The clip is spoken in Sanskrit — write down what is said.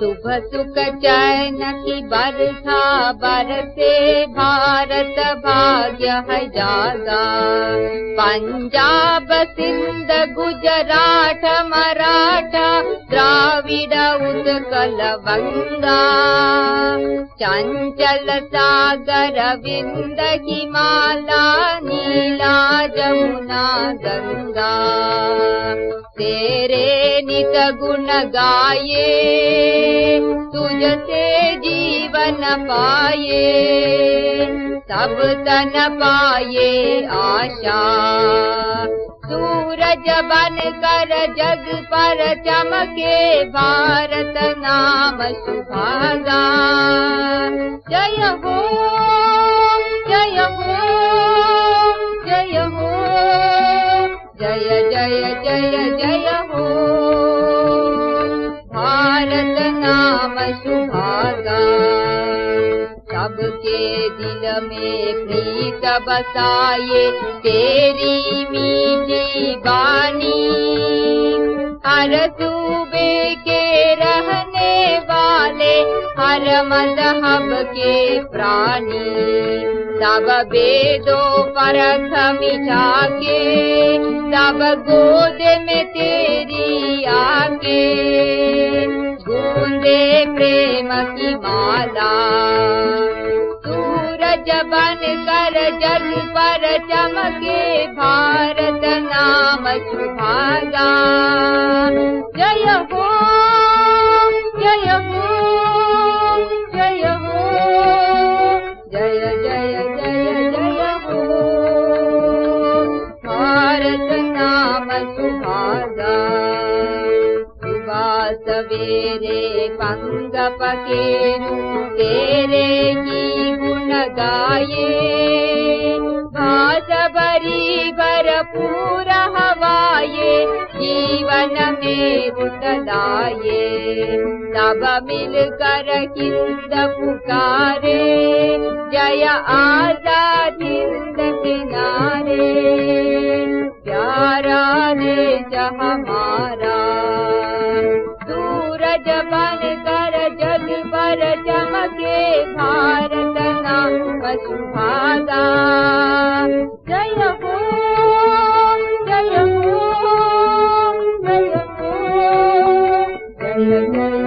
सुख चैन की बरसा बरसे भारत भाग्य है जागा पंजाब सिंध गुजरात मराठा द्राविड उत्कल वंगा चंचल सागर विंद हिमाला नीला जमुना गंगा तेरे गुण गाये तुझसे जीवन पाये सब तन पाये आशा। सूरज बन कर जग पर चमके भारत नाम सुभागा दिल में प्रीत बसाए तेरी मीठी बानी हर सूबे के रहने वाले हर मजहब के प्राणी। सब वेदों पर मिटा के सब गोद में तेरी आके। गूंदे प्रेम की माला बन कर जग पर चमके भारत नाम सुभागा। जय हो जय हो जय हो जय जय जय जय हो। भारत नाम सुभागा। सवेरे पंग पके तेरे की गुण गाये भाष भरी भरपूर हवाये जीवन में रुतलाये सब मिलकर हिंद पुकारे जय किनारे प्यारा देश हमारा सूरज Thank you.